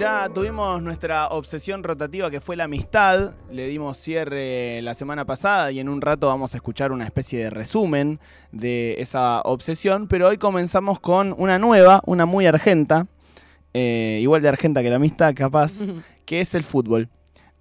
Ya tuvimos nuestra obsesión rotativa que fue la amistad. Le dimos cierre la semana pasada y en un rato vamos a escuchar una especie de resumen de esa obsesión. Pero hoy comenzamos con una nueva, una muy argenta, eh, igual de argenta que la amistad, capaz, que es el fútbol.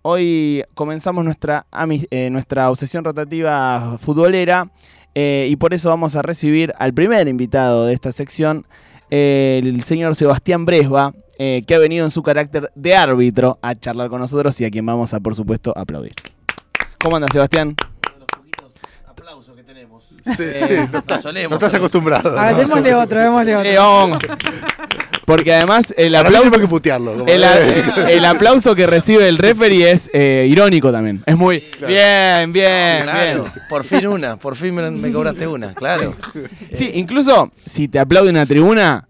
Hoy comenzamos nuestra, eh, nuestra obsesión rotativa futbolera eh, y por eso vamos a recibir al primer invitado de esta sección, el señor Sebastián Bresba, eh, que ha venido en su carácter de árbitro a charlar con nosotros y a quien vamos a, por supuesto, aplaudir. ¿Cómo anda, Sebastián? de los poquitos aplausos que tenemos. Sí, sí, Eh, no, estás, solemos. no estás acostumbrado. A ver, démosle otro, démosle Sí, otro. vamos. Porque además el aplauso, que putearlo. como- el, aplauso que recibe el referee es eh, irónico también. Es muy bien, bien, Claro, bien. por fin una, por fin me, me cobraste una, claro. Sí, incluso si te aplaude una tribuna,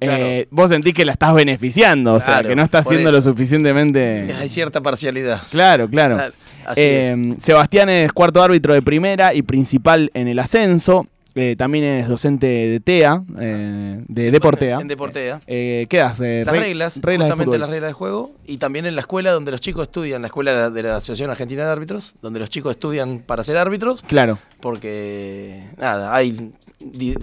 Claro. eh, vos sentís que la estás beneficiando, o sea, que no estás siendo eso. lo suficientemente... Hay cierta parcialidad. Claro, claro. Claro, Así Eh, Sebastián es cuarto árbitro de primera y principal en el ascenso. Eh, también es docente de TEA, eh, de. Deportea. En Deportea. Eh, ¿Qué das? Eh, Las re- reglas, justamente las reglas de juego. Y también en la escuela donde los chicos estudian, la escuela de la Asociación Argentina de Árbitros, donde los chicos estudian para ser árbitros, Claro. porque, nada, hay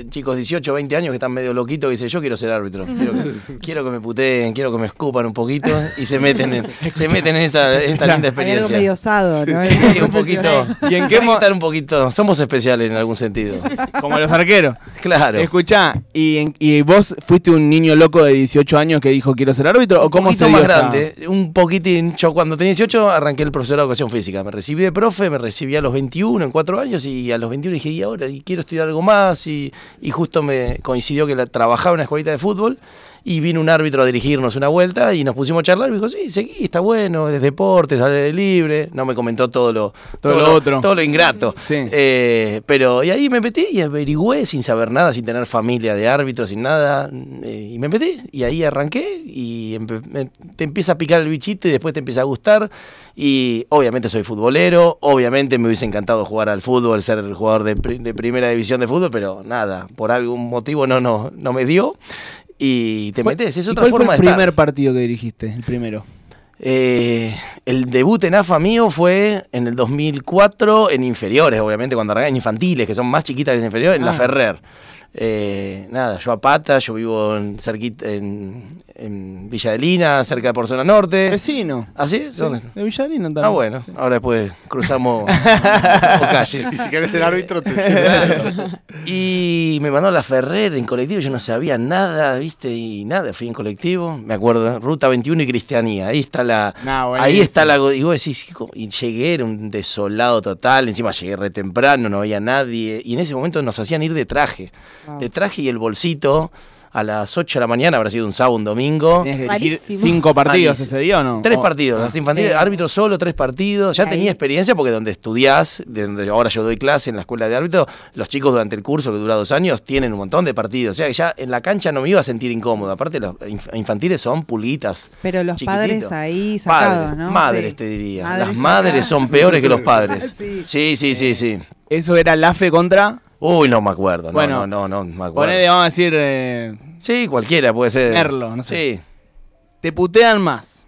chicos 18, 20 años que están medio loquitos y dicen, yo quiero ser árbitro. Quiero que, quiero que me puteen, quiero que me escupan un poquito y se meten en, se meten en esa, esta linda Hay algo experiencia. medio osado, ¿no? Sí, un poquito. ¿Y en qué estar un poquito. Somos especiales en algún sentido. Como los arqueros. Claro. Escuchá, ¿y, y vos fuiste un niño loco de 18 años que dijo quiero ser árbitro? ¿O un cómo se dio más esa- grande, un poquitín. Yo cuando tenía 18 arranqué el profesorado de educación física. Me recibí de profe, me recibí a los 21, en 4 años, y a los 21 dije, y ahora, y quiero estudiar algo más. Y, y justo me coincidió que la- trabajaba en una escuelita de fútbol. Y vino un árbitro a dirigirnos una vuelta y nos pusimos a charlar. Y me dijo, sí, seguí, está bueno, es deporte, es aire libre. No me comentó todo lo, Todo lo otro. Todo lo ingrato. Sí. Eh, pero, y ahí me metí y averigüé sin saber nada, sin tener familia de árbitros, sin nada. eh, y me metí y ahí arranqué y te empieza a picar el bichito y después te empieza a gustar. Y obviamente soy futbolero, obviamente me hubiese encantado jugar al fútbol, ser el jugador de, de primera división de fútbol, pero nada, por algún motivo no, no, no me dio. Y te ¿Cuál- metes, es otra ¿Cuál forma fue el de estar. primer partido que dirigiste? El primero. Eh, el debut en AFA mío fue en el 2004, en inferiores, obviamente, cuando arrancan en infantiles, que son más chiquitas que las inferiores, en Ah. la Ferrer. Eh, nada, yo a pata, yo vivo en, cerquita, en, en Villa de Lina, cerca de por zona norte. Vecino. ¿Ah, sí? Sí, ¿Dónde? de Villarino también. Ah, bueno, Sí. ahora después cruzamos, calle. Y si querés ser árbitro, te Claro. Y me mandó a la Ferrer en colectivo, yo no sabía nada, ¿viste? Y nada, fui en colectivo, me acuerdo, Ruta 21 y Cristianía, ahí está la... Ahí está la... Y vos decís, y llegué, era un desolado total, encima llegué re temprano, no había nadie, y en ese momento nos hacían ir de traje, Wow. de traje y el bolsito a las 8 de la mañana, habrá sido un sábado, un domingo. Cinco partidos Malísimo. ese día o no? Tres O- partidos, ah. las infantiles, Eh. árbitro solo, tres partidos. Ya Ahí. tenía experiencia porque donde estudiás, de donde ahora yo doy clase en la escuela de árbitro, los chicos durante el curso que dura dos años tienen un montón de partidos. O sea que ya en la cancha no me iba a sentir incómodo. Aparte, los inf- infantiles son pulguitas. Pero los padres ahí sacados, Padres, ¿no? Madres, Sí. te diría. Madres Las madres sacadas. son peores que los padres. Sí. Sí, sí, sí, sí. Eso era la fe contra. Uy, no me acuerdo. No, Bueno, no, no, no me acuerdo. Ponele, vamos a decir, eh, Sí, cualquiera puede ser. Merlo, no sé. Sí. te putean más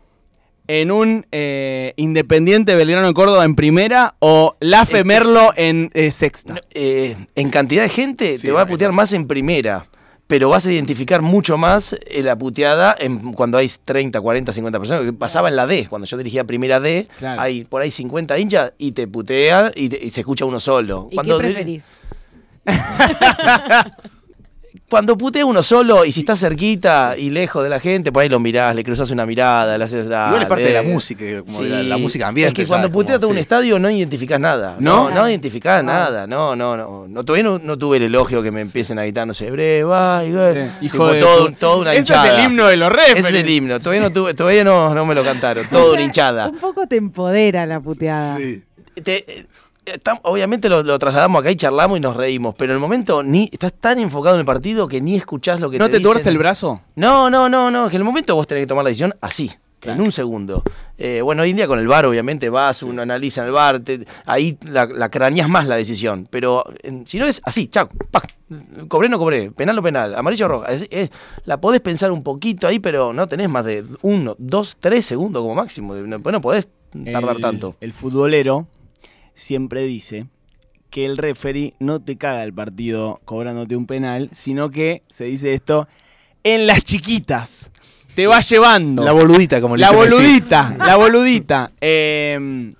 en un eh, Independiente Belgrano de Córdoba en primera o la fe Es que- Merlo en eh, sexta. Eh, en cantidad de gente Sí, te va a putear más en primera, pero vas a identificar mucho más eh, la puteada en, cuando hay 30, 40, 50 personas. Que pasaba en la D, cuando yo dirigía primera D, Claro. hay por ahí 50 hinchas y te putea y, te- y se escucha uno solo. ¿Y cuando, qué preferís? cuando putea uno solo y si está cerquita y lejos de la gente, por ahí lo mirás, le cruzas una mirada, le haces Igual es parte de la dale. música, como de la, música ambiente. Es que cuando como, putea todo un estadio no identificás nada. ¿No? No, no, identificás Ah. nada. No, no, no. no todavía no, no tuve el elogio que me empiecen a gritar, no sé, bre, va, y va. Sí, hijo de todo, una Ese hinchada. es el himno de los. Ese es el himno. Todavía no, tuve, todavía no, no me lo cantaron. Toda una hinchada. Un poco te empodera la puteada. Sí. Te- obviamente lo, lo trasladamos acá y charlamos y nos reímos, pero en el momento ni estás tan enfocado en el partido que ni escuchás lo que ¿No te te tuerce el brazo? No, no, no, no. Que en el momento vos tenés que tomar la decisión así. Claro. En un segundo. Eh, bueno, hoy en día con el VAR, obviamente, vas, uno analiza en el te- ahí la, la craneas más la decisión. Pero eh, si no es así, chao, cobré no cobré, penal o penal, amarillo o. Es- es- la podés pensar un poquito ahí, pero no tenés más de uno, dos, tres segundos como máximo. No, no podés tardar el, tanto. El futbolero siempre dice que el referee no te caga el partido cobrándote un penal, sino que, se dice esto, en las chiquitas. Te va llevando. La boludita, como le La boludita, la boludita. Eh,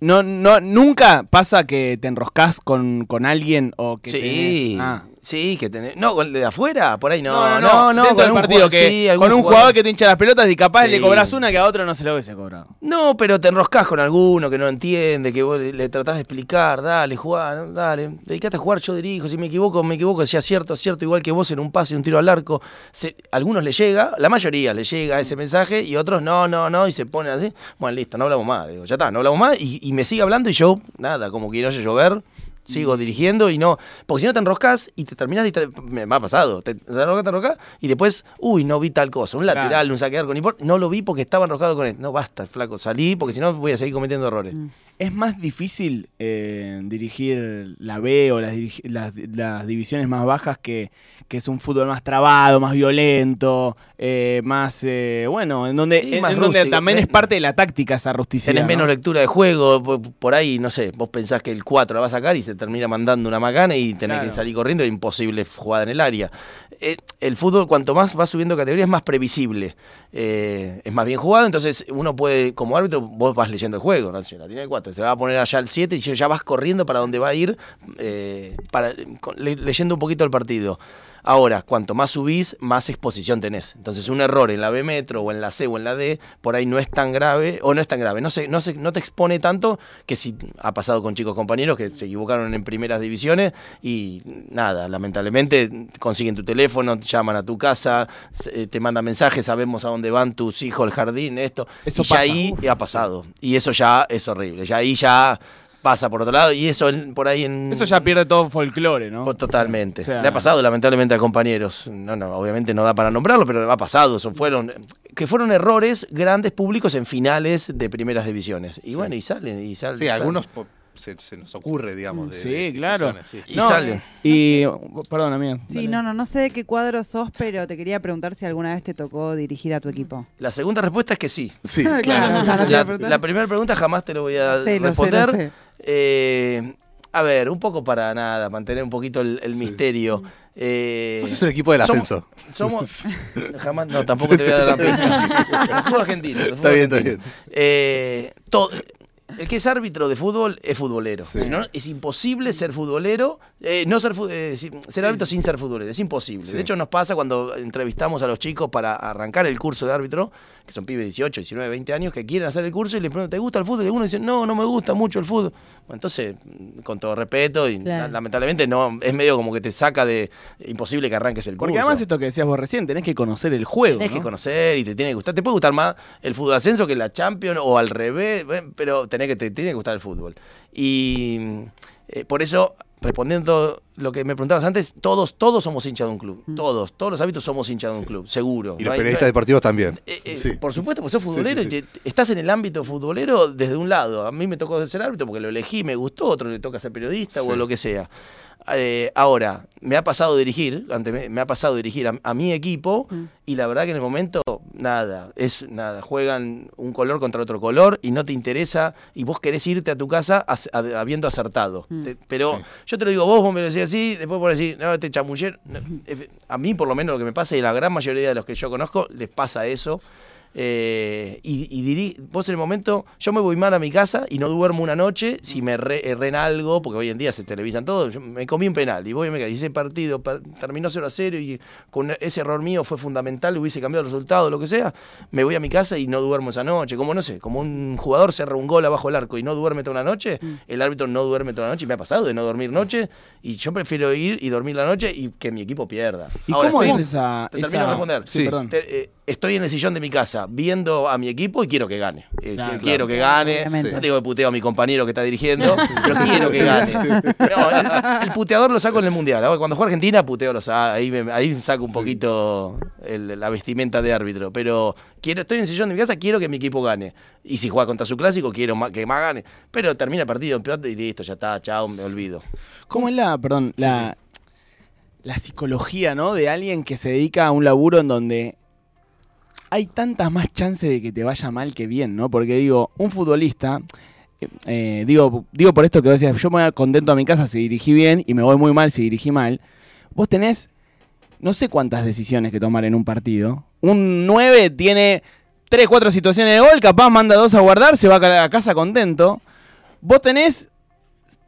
no, no, nunca pasa que te enroscas con, con alguien o que Sí, tenés- ah. Sí, que tenés. No, de afuera, por ahí no. No, no, no, dentro con del un partido, que sí, con un jugador que te hincha las pelotas y capaz Sí. le cobras una que a otro no se lo hubiese cobrado. No, pero te enroscás con alguno que no entiende, que vos le, tratás de explicar, dale, jugá, ¿no? dale, dedicate a jugar, yo dirijo, si me equivoco, me equivoco, si acierto, acierto, igual que vos en un pase, un tiro al arco. Se- algunos le llega, la mayoría le llega ese mensaje y otros no, no, no, y se ponen así. Bueno, listo, no hablamos más, digo, ya está, no hablamos más y, y me sigue hablando y yo, nada, como que no oye llover. Sigo dirigiendo y no. Porque si no te enroscas y te terminas. Me, me ha pasado. Te, te enroscas, te enroscas y después, uy, no vi tal cosa. Un Claro. lateral, un saquear con import. No lo vi porque estaba enroscado con él. No basta, flaco. Salí porque si no voy a seguir cometiendo errores. Mm. ¿Es más difícil eh, dirigir la B o las, las, las divisiones más bajas que, que es un fútbol más trabado, más violento, eh, más, eh, bueno, en donde, Sí, en, más en donde también es parte de la táctica esa rusticidad? Tenés menos ¿no? lectura de juego, por, por ahí, no sé, vos pensás que el 4 la va a sacar y se termina mandando una macana y tenés Claro. que salir corriendo, es imposible jugada en el área. Eh, el fútbol, cuanto más va subiendo categoría, es más previsible, eh, es más bien jugado, entonces uno puede, como árbitro, vos vas leyendo el juego, ¿no? Si la tiene el 4, se va a poner allá el 7 y ya vas corriendo para donde va a ir, eh, para, le- leyendo un poquito el partido. Ahora, cuanto más subís, más exposición tenés. Entonces, un error en la B metro o en la C o en la D, por ahí no es tan grave, o no es tan grave, no, se, no, se, no te expone tanto que si ha pasado con chicos compañeros que se equivocaron en primeras divisiones y nada, lamentablemente consiguen tu teléfono, te llaman a tu casa, se- te mandan mensajes, sabemos a dónde van tus hijos al jardín, esto. Eso y ya pasa. ahí ha pasado. Y eso ya es horrible. Ya ahí ya pasa por otro lado y eso en- por ahí en... Eso ya pierde todo folclore, ¿no? Pues Totalmente. O sea- Le ha pasado lamentablemente a compañeros. No, no, obviamente no da para nombrarlo, pero le ha pasado. Son, fueron, que fueron errores grandes públicos en finales de primeras divisiones. Y bueno, y salen, y salen. Sí, algunos po- se, se nos ocurre, digamos. De, Sí, de claro. sí. Y salen. Y, perdón, amigo. Sí, no, no, no sé de qué cuadro sos, pero te quería preguntar si alguna vez te tocó dirigir a tu equipo. La segunda respuesta es que sí. Sí, Claro, no La, primera pregunta jamás te lo voy a Lo sé, lo sé, responder. lo sé. Eh, a ver, un poco para nada, mantener un poquito el, el Sí. misterio. Eh, Vos sos el equipo del ascenso. Somos. Jamás, no, tampoco te voy a dar la pista. El fútbol argentino. el fútbol Está bien, está bien. Eh, to- el que es árbitro de fútbol es futbolero. Sí. Si no, es imposible ser futbolero, eh, no ser, eh, ser árbitro sin ser futbolero. Es imposible. Sí. De hecho, nos pasa cuando entrevistamos a los chicos para arrancar el curso de árbitro, que son pibes de 18, 19, 20 años, que quieren hacer el curso y les preguntan, ¿te gusta el fútbol? Y uno dice, no, no me gusta mucho el fútbol. Bueno, entonces, con todo respeto, y Claro. lamentablemente no es medio como que te saca de imposible que arranques el Porque curso. además esto que decías vos recién, tenés que conocer el juego. Tenés ¿no? que conocer y te tiene que gustar. Te puede gustar más el fútbol ascenso que la Champions o al revés, pero tenés que, te tiene que gustar el fútbol. Y eh, por eso, respondiendo lo que me preguntabas antes, todos, todos somos hinchas de un club. Mm. Todos, todos los hábitos somos hinchas de un club, seguro. Y los periodistas no hay- deportivos también. eh, eh, Sí. Por supuesto, porque sos futbolero Sí, sí, y te- estás en el ámbito futbolero desde un lado. A mí me tocó ser árbitro porque lo elegí, me gustó, otro le toca ser periodista o lo que sea. Eh, ahora, me ha pasado dirigir, antes me, me ha pasado dirigir a, a mi equipo Mm. y la verdad que en el momento, nada, es nada, juegan un color contra otro color y no te interesa y vos querés irte a tu casa habiendo acertado. Mm. Te- pero Sí. yo te lo digo, vos, vos me lo decís así, después por decir, no, este chamuller. no, eh, a mí, por lo menos, lo que me pasa y a la gran mayoría de los que yo conozco, les pasa eso. Eh, y, y diri- vos en el momento, yo me voy mal a mi casa y no duermo una noche si me re- erré en algo, porque hoy en día se televisan todo. Yo me comí un penal y voy. Y ese partido pa- terminó 0 a 0 y con ese error mío fue fundamental, hubiese cambiado el resultado, lo que sea. Me voy a mi casa y no duermo esa noche. Como no sé, como un jugador cerra un gol abajo el arco y no duerme toda la noche, Mm. el árbitro no duerme toda la noche y me ha pasado de no dormir noche. Y yo prefiero ir y dormir la noche y que mi equipo pierda. ¿Y Ahora, cómo estoy- es esa...? te termino de esa- responder. Sí, Sí. perdón. te- eh, estoy en el sillón de mi casa viendo a mi equipo y quiero que gane. Eh, Claro, que- claro. quiero que gane. No digo que puteo a mi compañero que está dirigiendo, pero quiero que gane. No, el, el puteador lo saco en el mundial. Ahora, Cuando juega Argentina, puteo lo saco. Ahí, me- ahí saco un poquito el- la vestimenta de árbitro. Pero quiero, estoy en el sillón de mi casa, quiero que mi equipo gane. Y si juega contra su clásico, quiero que más gane. Pero termina el partido, empate y listo, ya está, chao, me olvido. ¿Cómo es la, perdón, la, la psicología, ¿no? De alguien que se dedica a un laburo en donde hay tantas más chances de que te vaya mal que bien, ¿no? Porque digo, un futbolista, eh, eh, digo, digo por esto que decías, yo me voy contento a mi casa si dirigí bien y me voy muy mal si dirigí mal. Vos tenés no sé cuántas decisiones que tomar en un partido. Un 9 tiene 3, 4 situaciones de gol, capaz manda dos a guardar, se va a casa contento. Vos tenés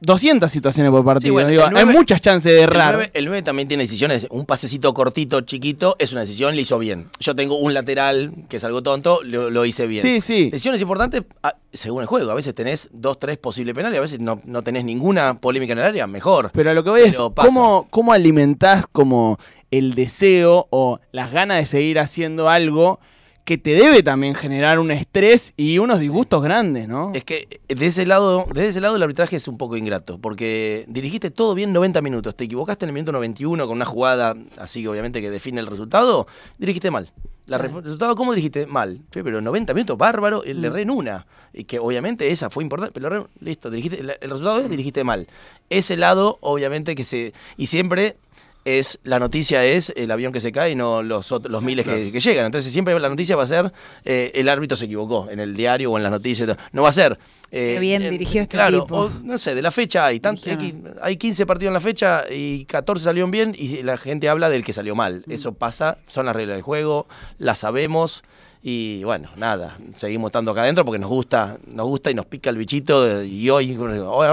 200 situaciones por partido. bueno, Digo, hay muchas chances de errar. El 9, el nueve también tiene decisiones. Un pasecito cortito, chiquito, es una decisión, le hizo bien. Yo tengo un lateral que es algo tonto, lo, lo hice bien. Sí, sí. Decisiones importantes ah, según el juego. A veces tenés dos, tres posibles penales, a veces no, no tenés ninguna polémica en el área, mejor. Pero a lo que voy es. ¿cómo, ¿cómo alimentás como el deseo o las ganas de seguir haciendo algo que te debe también generar un estrés y unos disgustos grandes, ¿no? Es que de ese lado, desde ese lado el arbitraje es un poco ingrato, porque dirigiste todo bien 90 minutos, te equivocaste en el minuto 91 con una jugada así que obviamente que define el resultado, dirigiste mal. La Claro. resultado, ¿cómo dirigiste? Mal. Sí, Pero 90 minutos, bárbaro, el Mm. le erré en una. Y que obviamente esa fue importante, pero listo, dirigiste, el, el resultado es dirigiste mal. Ese lado, obviamente que se. Y siempre es la noticia es el avión que se cae y no los, los miles que, que llegan. Entonces siempre la noticia va a ser eh, el árbitro se equivocó en el diario o en las noticias. No va a ser. eh, Qué bien eh, dirigió este claro, tipo. o, no sé, de la fecha hay, tant- Dirigió, hay, hay 15 partidos en la fecha y 14 salieron bien y la gente habla del que salió mal. Mm. Eso pasa, son las reglas del juego, las sabemos. Y bueno, nada, seguimos estando acá adentro porque nos gusta, nos gusta y nos pica el bichito. Y hoy, hoy,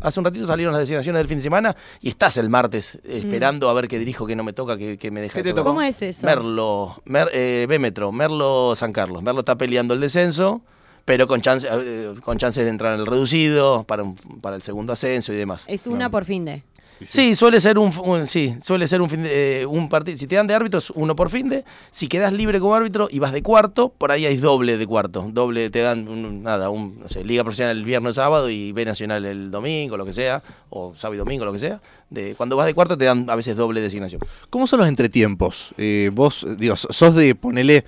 hace un ratito salieron las designaciones del fin de semana y estás el martes esperando a ver qué dirijo, que no me toca, que, que me deja. ¿Qué te todo. ¿Cómo es eso? Merlo, Mer, eh, B-Metro, Merlo San Carlos. Merlo está peleando el descenso, pero con, chance, eh, con chances de entrar en el reducido para, un- para el segundo ascenso y demás. Es una por fin de. Sí, suele ser un, un- sí, suele ser un fin de, eh, un partido. Si te dan de árbitros, uno por fin de. Si quedas libre como árbitro y vas de cuarto, por ahí hay doble de cuarto. Doble te dan un- nada, un, no sé, Liga Profesional el viernes sábado y B Nacional el domingo, lo que sea, o sábado y domingo, lo que sea. De, cuando vas de cuarto te dan a veces doble designación. ¿Cómo son los entretiempos? Eh, vos, digo, sos de ponerle.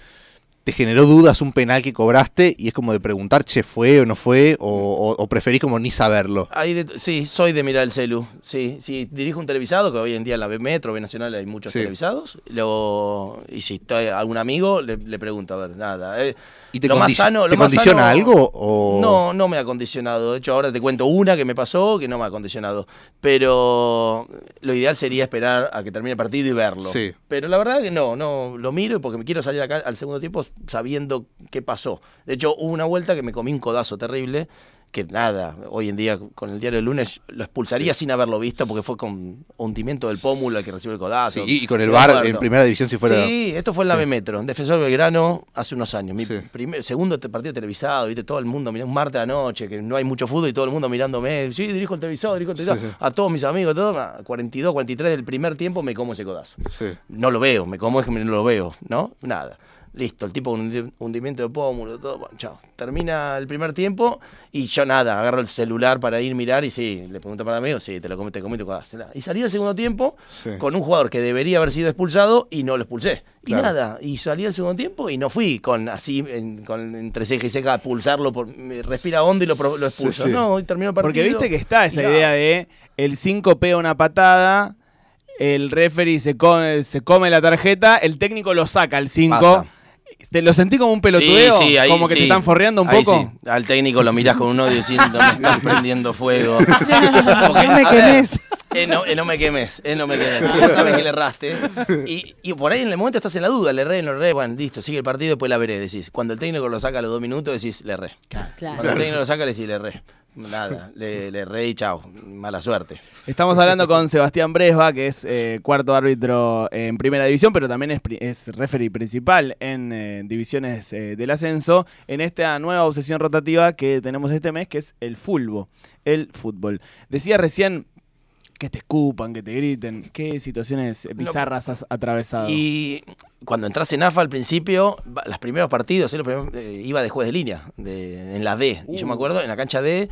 ¿Te generó dudas un penal que cobraste y es como de preguntar, che, fue o no fue? ¿O, o- o preferís como ni saberlo? Hay de- sí, soy de mirar el celu. Sí, sí, dirijo un televisado, que hoy en día en la B Metro, B Nacional hay muchos Sí. televisados. Lo, y si está algún amigo, le, le pregunto, a ver, nada. eh, ¿Y te, lo más condi- sano- ¿te lo más condiciona sano- algo? O... No, no me ha condicionado. De hecho, ahora te cuento una que me pasó que no me ha condicionado. Pero lo ideal sería esperar a que termine el partido y verlo. Sí. Pero la verdad que no, no lo miro porque me quiero salir acá al segundo tiempo sabiendo qué pasó. De hecho, hubo una vuelta que me comí un codazo terrible. Que nada, hoy en día con el diario del lunes lo expulsaría sin haberlo visto porque fue con hundimiento del pómulo el que recibe el codazo. Sí, y, y con el VAR en primera división si fuera... Sí, esto fue en la Sí. B Metro, en Defensor Belgrano, hace unos años. Mi primer, segundo partido televisado, viste, todo el mundo, mirá, un martes a la noche, que no hay mucho fútbol y todo el mundo mirándome. Sí, dirijo el televisor, dirijo el sí. A todos mis amigos, todo, a 42, 43 del primer tiempo me como ese codazo. Sí. No lo veo, me como es que no lo veo, ¿no? Nada. Listo, el tipo con hundi- hundimiento de pómulo, todo, bueno, chao. Termina el primer tiempo y yo nada, agarro el celular para ir a mirar y sí, le pregunto para mí, sí, te lo comí, te comí tu codazo. Y salí el segundo tiempo Sí. con un jugador que debería haber sido expulsado y no lo expulsé. Claro. Y nada, y salí al segundo tiempo y no fui con así, en- con entre ceja y ceja a pulsarlo, por, respira hondo y lo, lo expulso. Sí, sí. No, y terminó el partido. Porque viste que está esa idea de el 5 pega una patada, el referee se come, se come la tarjeta, el técnico lo saca al 5. ¿Te lo sentí como un pelotudeo? Sí, sí, ahí, como que te están forreando un Ahí poco. sí. Al técnico lo mirás con un odio diciendo me están prendiendo fuego. Porque, No me ver, quemes. Eh, no, eh, no me quemes, eh, no me quemes. Vos sabés que le erraste. Y, y por ahí en el momento estás en la duda, le erré, no le erré, bueno, listo, sigue el partido, después la veré, decís. Cuando el técnico lo saca a los dos minutos, decís, le erré. Claro. Cuando el técnico lo saca, le decís, le erré. Nada, le, y chao, mala suerte. Estamos hablando con Sebastián Bresba, que es eh, cuarto árbitro en primera división, pero también es, es referee principal en eh, divisiones eh, del ascenso, en esta nueva obsesión rotativa que tenemos este mes, que es el fulbo, el fútbol. Decía recién que te escupan, que te griten. ¿Qué situaciones bizarras has atravesado? Y cuando entras en AFA al principio, los primeros partidos, eh, los primeros- eh, iba de juez de línea, de- en la D. Y yo me Uh. acuerdo, en la cancha D,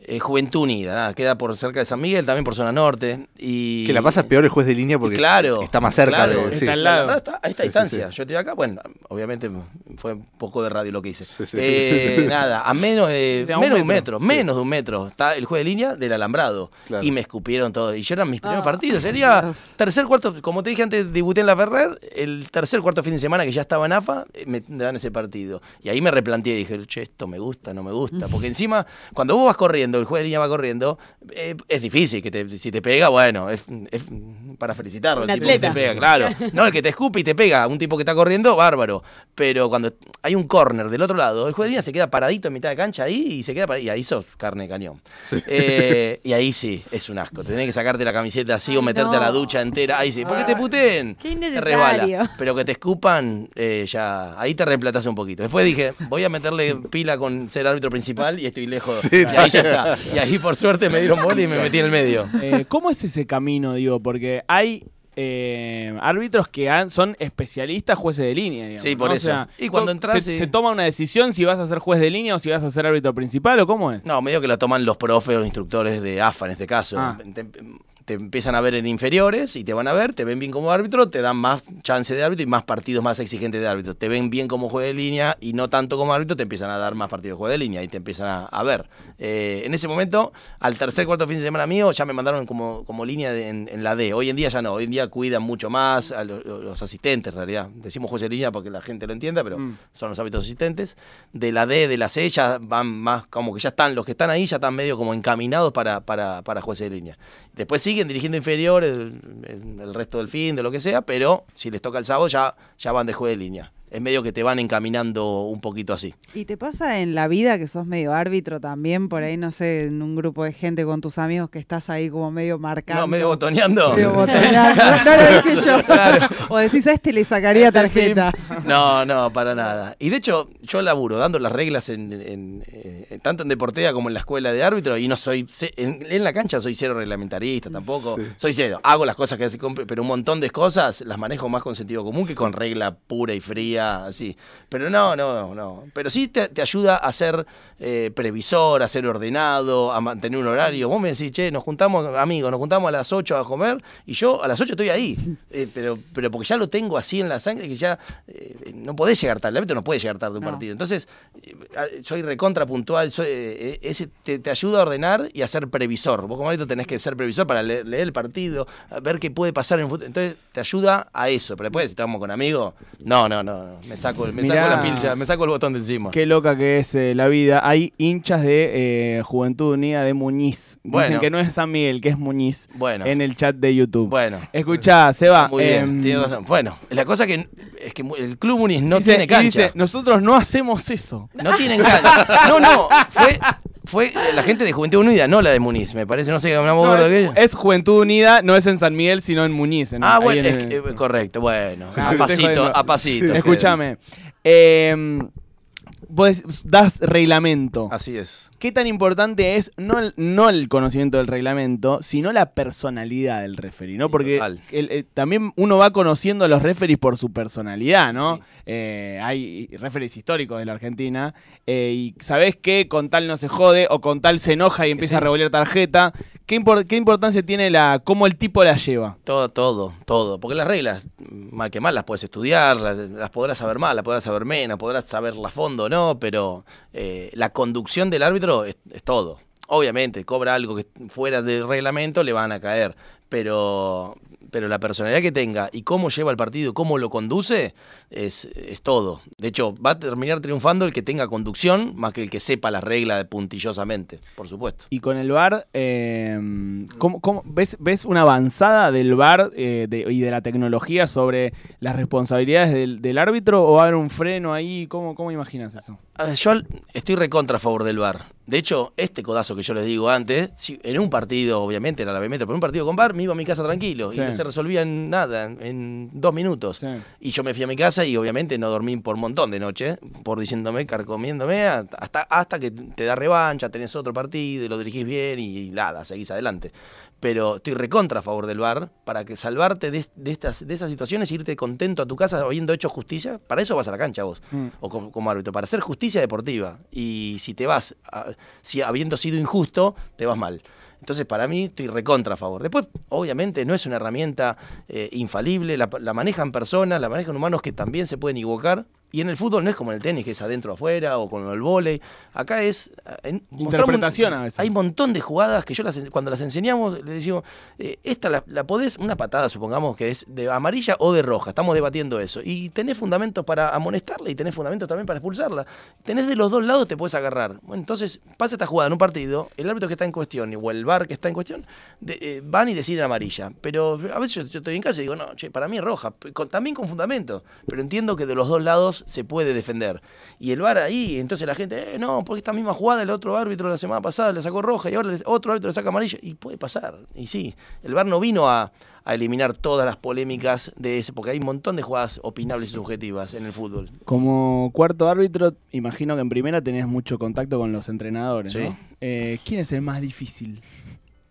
eh, Juventud Unida, nada, queda por cerca de San Miguel, también por zona norte. Y, Que la pasa peor el juez de línea porque Claro, está más cerca claro, de. sí. está al La lado. verdad está a esta Sí, distancia. sí. Yo estoy acá, bueno, obviamente fue un poco de radio lo que hice. Sí, sí. Eh, nada, a menos de, De a un menos de un metro. metro, menos de un metro. Está el juez de línea del alambrado. Claro. Y me escupieron todo. Y yo eran mis primeros Ah, partidos. Sería Dios. tercer, cuarto, como te dije antes, debuté en la Ferrer, el tercer, cuarto fin de semana que ya estaba en AFA, eh, me dan ese partido. Y ahí me replanteé, dije, che, esto me gusta, no me gusta. Porque encima, cuando vos vas corriendo, el juez de línea va corriendo, eh, es difícil que te, si te pega, bueno, es, es para felicitarlo. Un el tipo que te pega, claro. No, el que te escupe y te pega, un tipo que está corriendo, bárbaro. Pero cuando hay un córner del otro lado, el juez de línea se queda paradito en mitad de cancha ahí y se queda parado. Y ahí sos carne de cañón. Eh, y ahí sí, es un asco. Te tenés que sacarte la camiseta así o meterte a la ducha entera. Ahí sí, porque te puteen. Qué Te innecesario. resbala. Pero que te escupan, eh, ya. Ahí te reemplatas un poquito. Después dije, voy a meterle pila con ser árbitro principal y estoy lejos. y ahí ya está. Y ahí por suerte me dieron bola y me metí en el medio. Eh, ¿Cómo es ese camino, digo? Porque hay eh, árbitros que han- son especialistas jueces de línea, digamos, Sí, por ¿no? O eso. sea, Y cuando entras, se toma una decisión si vas a ser juez de línea o si vas a ser árbitro principal o cómo es? No, medio que la toman los profes o instructores de AFA en este caso. Ah. Te, empiezan a ver en inferiores y te van a ver, te ven bien como árbitro, te dan más chance de árbitro y más partidos más exigentes de árbitro. Te ven bien como juez de línea y no tanto como árbitro, te empiezan a dar más partidos de juez de línea y te empiezan a, a ver. Eh, en ese momento, al tercer, cuarto fin de semana mío, ya me mandaron como, como línea de- en, en la D. Hoy en día ya no, hoy en día cuidan mucho más a lo- lo- los asistentes, en realidad. Decimos juez de línea porque la gente lo entienda, pero Mm. son los árbitros asistentes. De la D, de la C, ya van más, como que ya están, los que están ahí ya están medio como encaminados para, para, para jueces de línea. Después siguen dirigiendo inferiores el, el- resto del fin, de lo que sea, pero si les toca el sábado ya, ya van de juez de línea. Es medio que te van encaminando un poquito así. ¿Y te pasa en la vida que sos medio árbitro también? Por ahí, no sé, en un grupo de gente con tus amigos que estás ahí como medio marcando. No, medio botoneando. Medio botoneando. No, no lo dije yo. O decís, a este le sacaría tarjeta. No, no, para nada. Y de hecho, yo laburo dando las reglas en, en, eh, tanto en Deportea como en la escuela de árbitro y no soy, en, en la cancha soy cero reglamentarista tampoco, Sí. soy cero. Hago las cosas que hace, comp- pero un montón de cosas las manejo más con sentido común que con regla pura y fría, así. Pero no, no, no. Pero sí te, te ayuda a ser eh, previsor, a ser ordenado, a mantener un horario. Vos me decís, che, nos juntamos, amigos, nos juntamos a las 8 a comer y yo a las 8 estoy ahí. Eh, pero, pero porque ya lo tengo así en la sangre que ya eh, no podés llegar tarde. El árbitro no puede llegar tarde un No. partido. Entonces, soy recontra puntual, soy, ese te, te ayuda a ordenar y a ser previsor. Vos como árbitro tenés que ser previsor para le- leer, el partido, ver qué puede pasar en el fútbol. Entonces, te ayuda a eso. Pero después, si estamos con amigos, no, no, no. No. Me saco, me Mirá. saco la pilcha, me saco el botón de encima. Qué loca que es eh, la vida. Hay hinchas de eh, Juventud Unida de Muñiz. Dicen Bueno. que no es San Miguel, que es Muñiz Bueno. en el chat de YouTube. Bueno. Escuchá, Seba. Muy bien, em, tiene razón. Bueno, la cosa que es que el Club Muniz no dice- tiene y cancha. dice, nosotros no hacemos eso. No tienen cancha. No, no, fue, fue la gente de Juventud Unida, no la de Muniz, me parece, no sé, no me No, acuerdo es, de aquello. es Juventud Unida, no es en San Miguel, sino en Muñiz. en- Ah, bueno, en es el- eh, correcto, bueno, a pasito, a pasito. Escúchame. em, vos das reglamento. Así es. ¿Qué tan importante es no el, no el conocimiento del reglamento, sino la personalidad del referee, ¿no? Porque el- el- también uno va conociendo a los referees por su personalidad, ¿no? Sí. Eh, hay referees históricos de la Argentina eh, y sabés que con tal no se jode o con tal se enoja y empieza Sí. a revolver tarjeta. ¿Qué, qué importancia tiene la cómo el tipo la lleva? Todo, todo, todo. Porque las reglas, mal que mal, las puedes estudiar, las, las podrás saber más, las podrás saber menos, podrás saberlas a fondo, ¿no? Pero eh, la conducción del árbitro es, es todo. Obviamente, cobra algo que fuera del reglamento, le van a caer. Pero, pero la personalidad que tenga y cómo lleva el partido, cómo lo conduce, es, es todo. De hecho, va a terminar triunfando el que tenga conducción más que el que sepa las reglas puntillosamente, por supuesto. Y con el VAR, eh, ¿cómo- cómo- ves, ves una avanzada del VAR eh, de- y de la tecnología sobre las responsabilidades del, del árbitro o va a haber un freno ahí? ¿Cómo, cómo imaginas eso? A ver, yo estoy recontra a favor del VAR. De hecho, este codazo que yo les digo antes, si en un partido, obviamente era la metro, pero en un partido con VAR, me iba a mi casa tranquilo. Sí. Y se resolvía en nada, en dos minutos. Sí. Y yo me fui a mi casa y obviamente no dormí por un montón de noche, por diciéndome, carcomiéndome, hasta, hasta que te da revancha, tenés otro partido y lo dirigís bien y, nada, seguís adelante. Pero estoy recontra a favor del VAR para que salvarte de, de estas, de esas situaciones e irte contento a tu casa habiendo hecho justicia. Para eso vas a la cancha vos, Mm. o como, como árbitro, para hacer justicia deportiva. Y si te vas, a- si habiendo sido injusto, te vas mal. Entonces, para mí, estoy recontra a favor. Después, obviamente, no es una herramienta eh, infalible, la, la manejan personas, la manejan humanos que también se pueden equivocar. Y en el fútbol no es como en el tenis, que es adentro o afuera, o con el vóley. Acá es... eh, en- Interpretación a veces. Hay un montón de jugadas que yo las, cuando las enseñamos, le decimos, eh, esta la, la podés, una patada, supongamos que es de amarilla o de roja, estamos debatiendo eso. Y tenés fundamentos para amonestarla y tenés fundamentos también para expulsarla. Tenés de los dos lados, te puedes agarrar. Bueno, entonces, pasa esta jugada en un partido, el árbitro que está en cuestión o el VAR que está en cuestión, de- eh, van y deciden amarilla. Pero a veces yo, yo estoy en casa y digo, no, che, para mí es roja, con- también con fundamento. Pero entiendo que de los dos lados se puede defender. Y el VAR ahí, entonces la gente, eh, no, porque esta misma jugada el otro árbitro la semana pasada le sacó roja y ahora otro árbitro le saca amarilla. Y puede pasar. Y sí, el VAR no vino a, a eliminar todas las polémicas de ese, porque hay un montón de jugadas opinables y subjetivas en el fútbol. Como cuarto árbitro, imagino que en primera tenés mucho contacto con los entrenadores, Sí. ¿no? Eh, ¿Quién es el más difícil?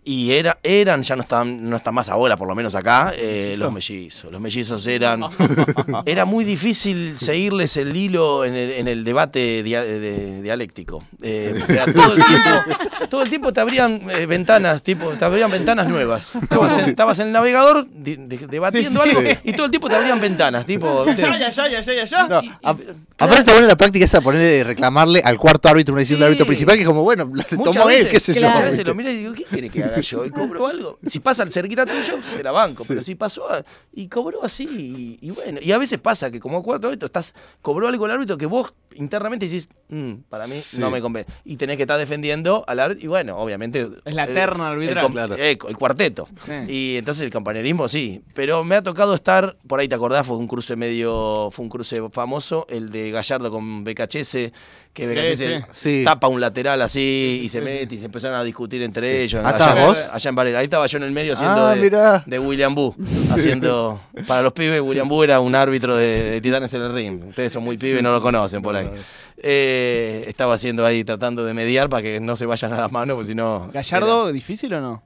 Y era, eran, ya no están, no están más ahora, por lo menos acá, eh, los mellizos. Los mellizos eran. era muy difícil seguirles el hilo en el, en el debate dia- de- dialéctico. Eh, todo, el tiempo, todo el tiempo te abrían eh, ventanas, tipo, te abrían ventanas nuevas. Estabas en, estabas en el navegador de- debatiendo Sí, sí. algo y todo el tiempo te abrían ventanas, tipo. ya, ya, ya, ya, ya. No, y- y- a- claro. Aparte está buena la práctica esa ponerle de reclamarle al cuarto árbitro una decisión Sí. del árbitro principal que es como, bueno, se tomó él, qué sé claro. yo. Muchas veces lo miro y digo, ¿qué quiere que haga yo? ¿Y cobro algo? Si pasa al cerquita tuyo, te la banco. Pero si pasó a- y cobró así, y, y bueno. Y a veces pasa que como cuarto árbitro estás, cobró algo el árbitro que vos internamente decís, "Mm, para mí Sí. no me convence. Y tenés que estar defendiendo al árbitro. Y bueno, obviamente. Es la terna arbitral. El, Claro. eh, el cuarteto. Sí. Y entonces el compañerismo sí. Pero me ha tocado estar, por ahí te acordás, fue un cruce medio, fue un cruce famoso, el de Gallardo con BKHS, que Sí, BKHS sí. Sí. tapa un lateral así y se sí, mete y se empezaron a discutir entre Sí. ellos. Ah, allá, ¿estabas vos? allá en Varela. Ahí estaba yo en el medio haciendo Ah, de, mirá. de William Boo. Haciendo. Para los pibes, William Boo era un árbitro de, de Titanes en el Ring. Ustedes son muy pibes, no lo conocen por ahí. Eh, estaba haciendo ahí, tratando de mediar para que no se vayan a las manos, porque si no. ¿Gallardo difícil o no?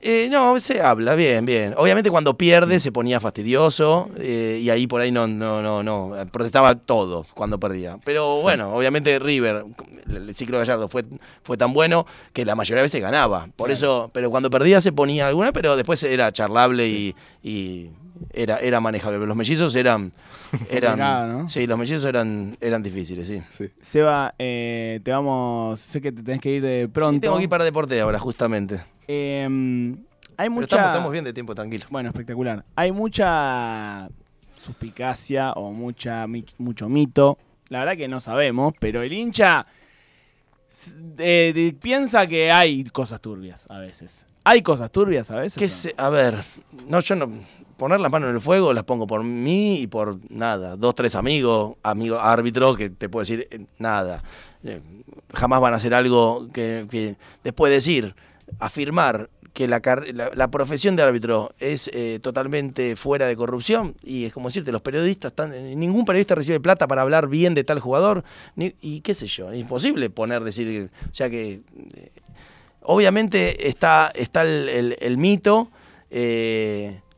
Eh, no, se habla, bien, bien. Obviamente cuando pierde se ponía fastidioso eh, y ahí por ahí no, no, no, no, protestaba todo cuando perdía. Pero bueno, obviamente River, el, ciclo de Gallardo fue, fue tan bueno que la mayoría de veces ganaba. Por eso, pero cuando perdía se ponía alguna, pero después era charlable y, y era, era manejable. Pero los mellizos eran, eran ¿no? sí, los mellizos eran, eran difíciles, sí. Seba, eh, te vamos. Sé que te tenés que ir de pronto. Sí, tengo que ir para deporte ahora, justamente. Eh, hay Pero mucha. estamos, estamos bien de tiempo, tranquilo. Bueno, espectacular. Hay mucha suspicacia o mucha mi- mucho mito. La verdad que no sabemos, pero el hincha eh, piensa que hay cosas turbias a veces. ¿Hay cosas turbias a veces? Se- a ver, no, yo no. Poner las manos en el fuego las pongo por mí y por nada. Dos, tres amigos, amigos árbitros que te puedo decir eh, nada. Eh, jamás van a hacer algo que, que después decir, afirmar que la, la, la profesión de árbitro es eh, totalmente fuera de corrupción y es como decirte, los periodistas, están, ningún periodista recibe plata para hablar bien de tal jugador y qué sé yo, es imposible poner, decir, o sea que obviamente está, está el, mito.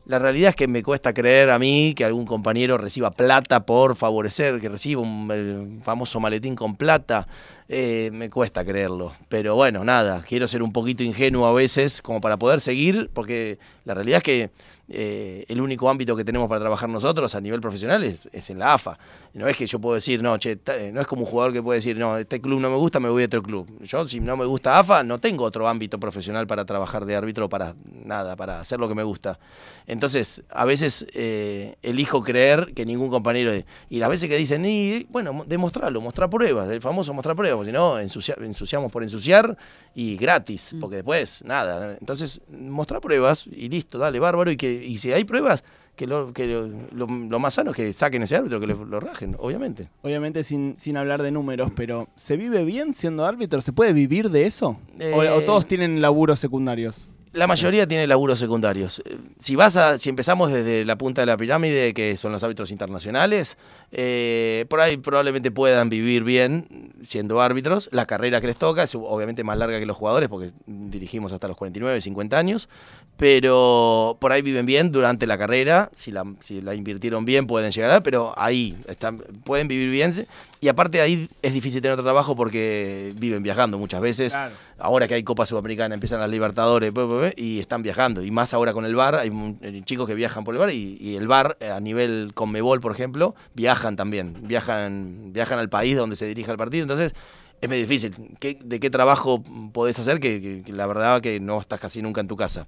La realidad es que me cuesta creer a mí que algún compañero reciba plata por favorecer, que reciba un, el famoso maletín con plata. Eh, me cuesta creerlo. Pero bueno, nada, quiero ser un poquito ingenuo a veces como para poder seguir, porque la realidad es que eh, el único ámbito que tenemos para trabajar nosotros a nivel profesional es, en la AFA. No es que yo puedo decir, no, che, eh, no es como un jugador que puede decir, no, este club no me gusta, me voy a otro club. Yo, si no me gusta AFA, no tengo otro ámbito profesional para trabajar de árbitro, para nada, para hacer lo que me gusta. Entonces, a veces elijo creer que ningún compañero. Y las veces que dicen, y, bueno, mo- demostrarlo, mostrar pruebas, el famoso mostrar pruebas, porque si no, ensucia- ensuciamos por ensuciar y gratis, Mm. porque después, nada. Entonces, mostrar pruebas y listo, dale, bárbaro. Y, que, y si hay pruebas, que, lo, que lo, lo- lo más sano es que saquen ese árbitro, que lo, lo rajen, obviamente. Obviamente sin, sin hablar de números, pero ¿se vive bien siendo árbitro? ¿Se puede vivir de eso? ¿O, Eh, o todos tienen laburos secundarios? La mayoría tiene laburos secundarios. Eh, Si vas a, si empezamos desde la punta de la pirámide, que son los árbitros internacionales, eh, por ahí probablemente puedan vivir bien siendo árbitros. La carrera que les toca es obviamente más larga que los jugadores, porque dirigimos hasta los 49, 50 años, pero por ahí viven bien durante la carrera. Si la, si la invirtieron bien, pueden llegar a, pero ahí están, pueden vivir bien. Y aparte ahí es difícil tener otro trabajo porque viven viajando muchas veces. Claro. Ahora que hay Copa Sudamericana, empiezan las Libertadores y están viajando. Y más ahora con el bar, hay eh, chicos que viajan por el bar y, el bar eh, a nivel Conmebol, por ejemplo, viajan también. Viajan, viajan al país donde se dirige el partido. Entonces es muy difícil. ¿Qué- ¿De qué trabajo podés hacer? Que, la verdad que no estás casi nunca en tu casa.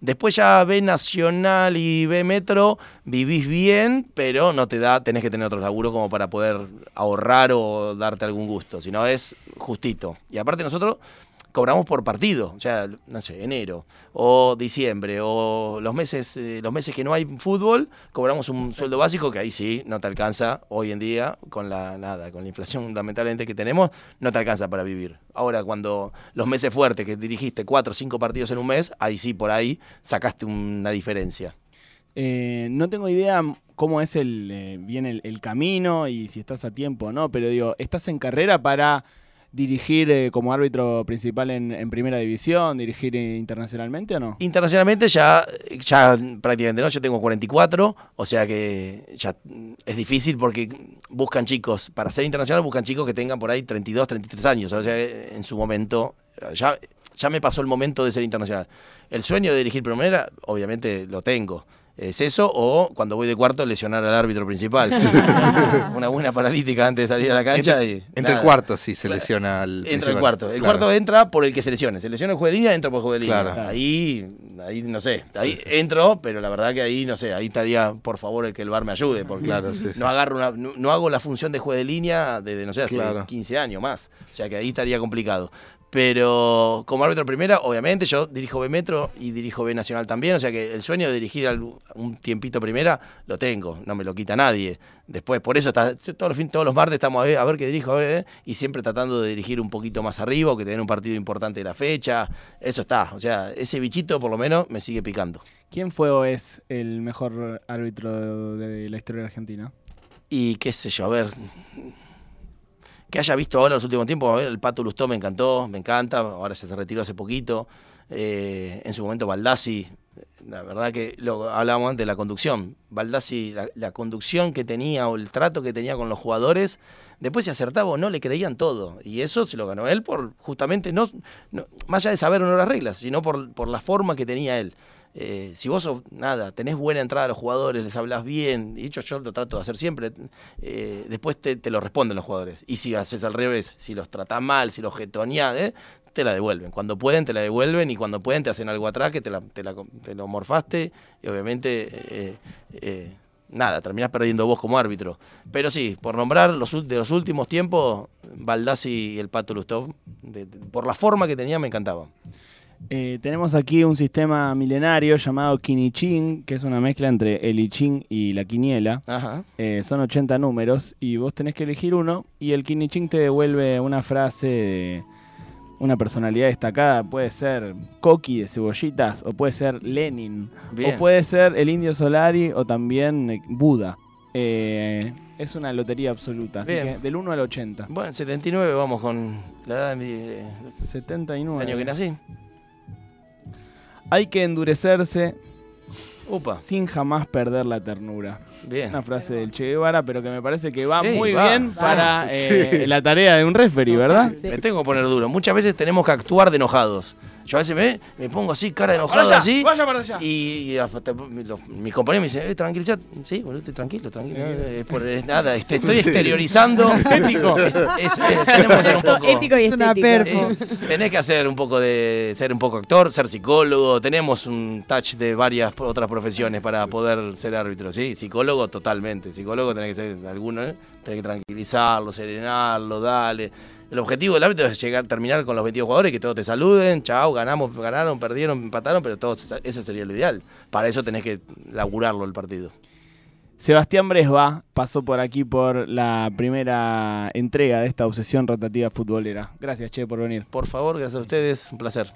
Después ya B Nacional y B Metro, vivís bien, pero no te da, tenés que tener otro laburo como para poder ahorrar o darte algún gusto, si no es justito. Y aparte nosotros cobramos por partido, o sea, no sé, enero o diciembre o los meses, eh, los meses que no hay fútbol, cobramos un sueldo básico que ahí sí no te alcanza hoy en día con la nada, con la inflación lamentablemente que tenemos, no te alcanza para vivir. Ahora cuando los meses fuertes que dirigiste cuatro o cinco partidos en un mes, ahí sí por ahí sacaste una diferencia. Eh, no tengo idea cómo es el eh, bien el, el camino y si estás a tiempo o no, pero digo, ¿estás en carrera para dirigir eh, como árbitro principal en, en primera división, dirigir eh, internacionalmente o no? Internacionalmente ya, ya prácticamente no, yo tengo 44, o sea que ya es difícil porque buscan chicos, para ser internacional buscan chicos que tengan por ahí 32, 33 años, o sea, en su momento, ya, ya me pasó el momento de ser internacional. El sueño de dirigir primera, obviamente lo tengo. Es eso, o cuando voy de cuarto, lesionar al árbitro principal. Una buena paralítica antes de salir a la cancha. y Entre nada. el cuarto, sí, se Claro. lesiona al. Entra el cuarto. El Claro. cuarto entra por el que se lesione. Se lesiona el juez de línea, entra por el juez de línea. Claro. Ahí, ahí no sé. Ahí entro, pero la verdad que ahí no sé. Ahí estaría, por favor, el que el bar me ayude. Porque sí. no agarro una, no, no hago la función de juez de línea desde, no sé, hace Claro. 15 años más. O sea que ahí estaría complicado. Pero como árbitro primera, obviamente, yo dirijo B Metro y dirijo B Nacional también. O sea que el sueño de dirigir un tiempito primera lo tengo, no me lo quita nadie. Después, por eso está, todos, los fin, todos los martes estamos a ver, a ver qué dirijo, a ver, eh, y siempre tratando de dirigir un poquito más arriba o que tener un partido importante de la fecha. Eso está. O sea, ese bichito por lo menos me sigue picando. ¿Quién fue o es el mejor árbitro de, de la historia de Argentina? Y qué sé yo, a ver. Que haya visto ahora en los últimos tiempos, el Pato Lustó me encantó, me encanta, ahora se retiró hace poquito. Eh, en su momento Baldassi, la verdad que lo hablábamos antes de la conducción. Baldassi, la conducción que tenía o el trato que tenía con los jugadores, después se acertaba o no, le creían todo. Y eso se lo ganó él por justamente, no, más allá de saber o no las reglas, sino por, por la forma que tenía él. Eh, si vos, nada, tenés buena entrada a los jugadores, les hablas bien, de hecho yo lo trato de hacer siempre, eh, después te, te lo responden los jugadores. Y si haces al revés, si los tratás mal, si los getoneás, eh, te la devuelven. Cuando pueden, te la devuelven y cuando pueden, te hacen algo atrás que te, la- te la- te lo morfaste y obviamente, nada, terminás perdiendo vos como árbitro. Pero sí, por nombrar los, de los últimos tiempos, Baldassi y el Pato Lustov, de- de- por la forma que tenía, me encantaba. Eh, tenemos aquí un sistema milenario llamado Kinichin, que es una mezcla entre el I Ching y la quiniela. Ajá. Eh, son 80 números y vos tenés que elegir uno y el Kinichin te devuelve una frase de una personalidad destacada. Puede ser Coqui de Cebollitas o puede ser Lenin Bien. o puede ser el Indio Solari o también eh, Buda. Eh, es una lotería absoluta, así Bien. que del 1 al 80. Bueno, 79 vamos con la edad de mi, eh, 79. el año que nací. Hay que endurecerse Upa, sin jamás perder la ternura. bien. Una frase del Che Guevara, pero que me parece que va Sí, muy va, bien sí. para eh, la tarea de un referee, ¿verdad? Me tengo que poner duro. Muchas veces tenemos que actuar de enojados. Yo a veces me, me pongo así, cara de enojado, allá, así. vaya para allá. Y, y hasta los- mis compañeros me dicen, eh, tranquilízate. Sí, boludo, estoy tranquilo, tranquilo. eh, por, eh, nada, este, estoy exteriorizando. Estético. Es- es- eh, tenemos que ser un poco. Ético y estético. Eh, tenés que hacer un poco de ser un poco actor, ser psicólogo. Tenemos un touch de varias otras profesiones para poder ser árbitro, ¿sí? Psicólogo totalmente. Psicólogo tenés que ser alguno, ¿eh? Tenés que tranquilizarlo, serenarlo, dale. El objetivo del árbitro es llegar, terminar con los 22 jugadores, que todos te saluden, chao, ganamos, ganaron, perdieron, empataron, pero todos, eso sería lo ideal. Para eso tenés que laburarlo el partido. Sebastián Bresba pasó por aquí por la primera entrega de esta obsesión rotativa futbolera. Gracias, Che, por venir. Por favor, gracias a ustedes, un placer.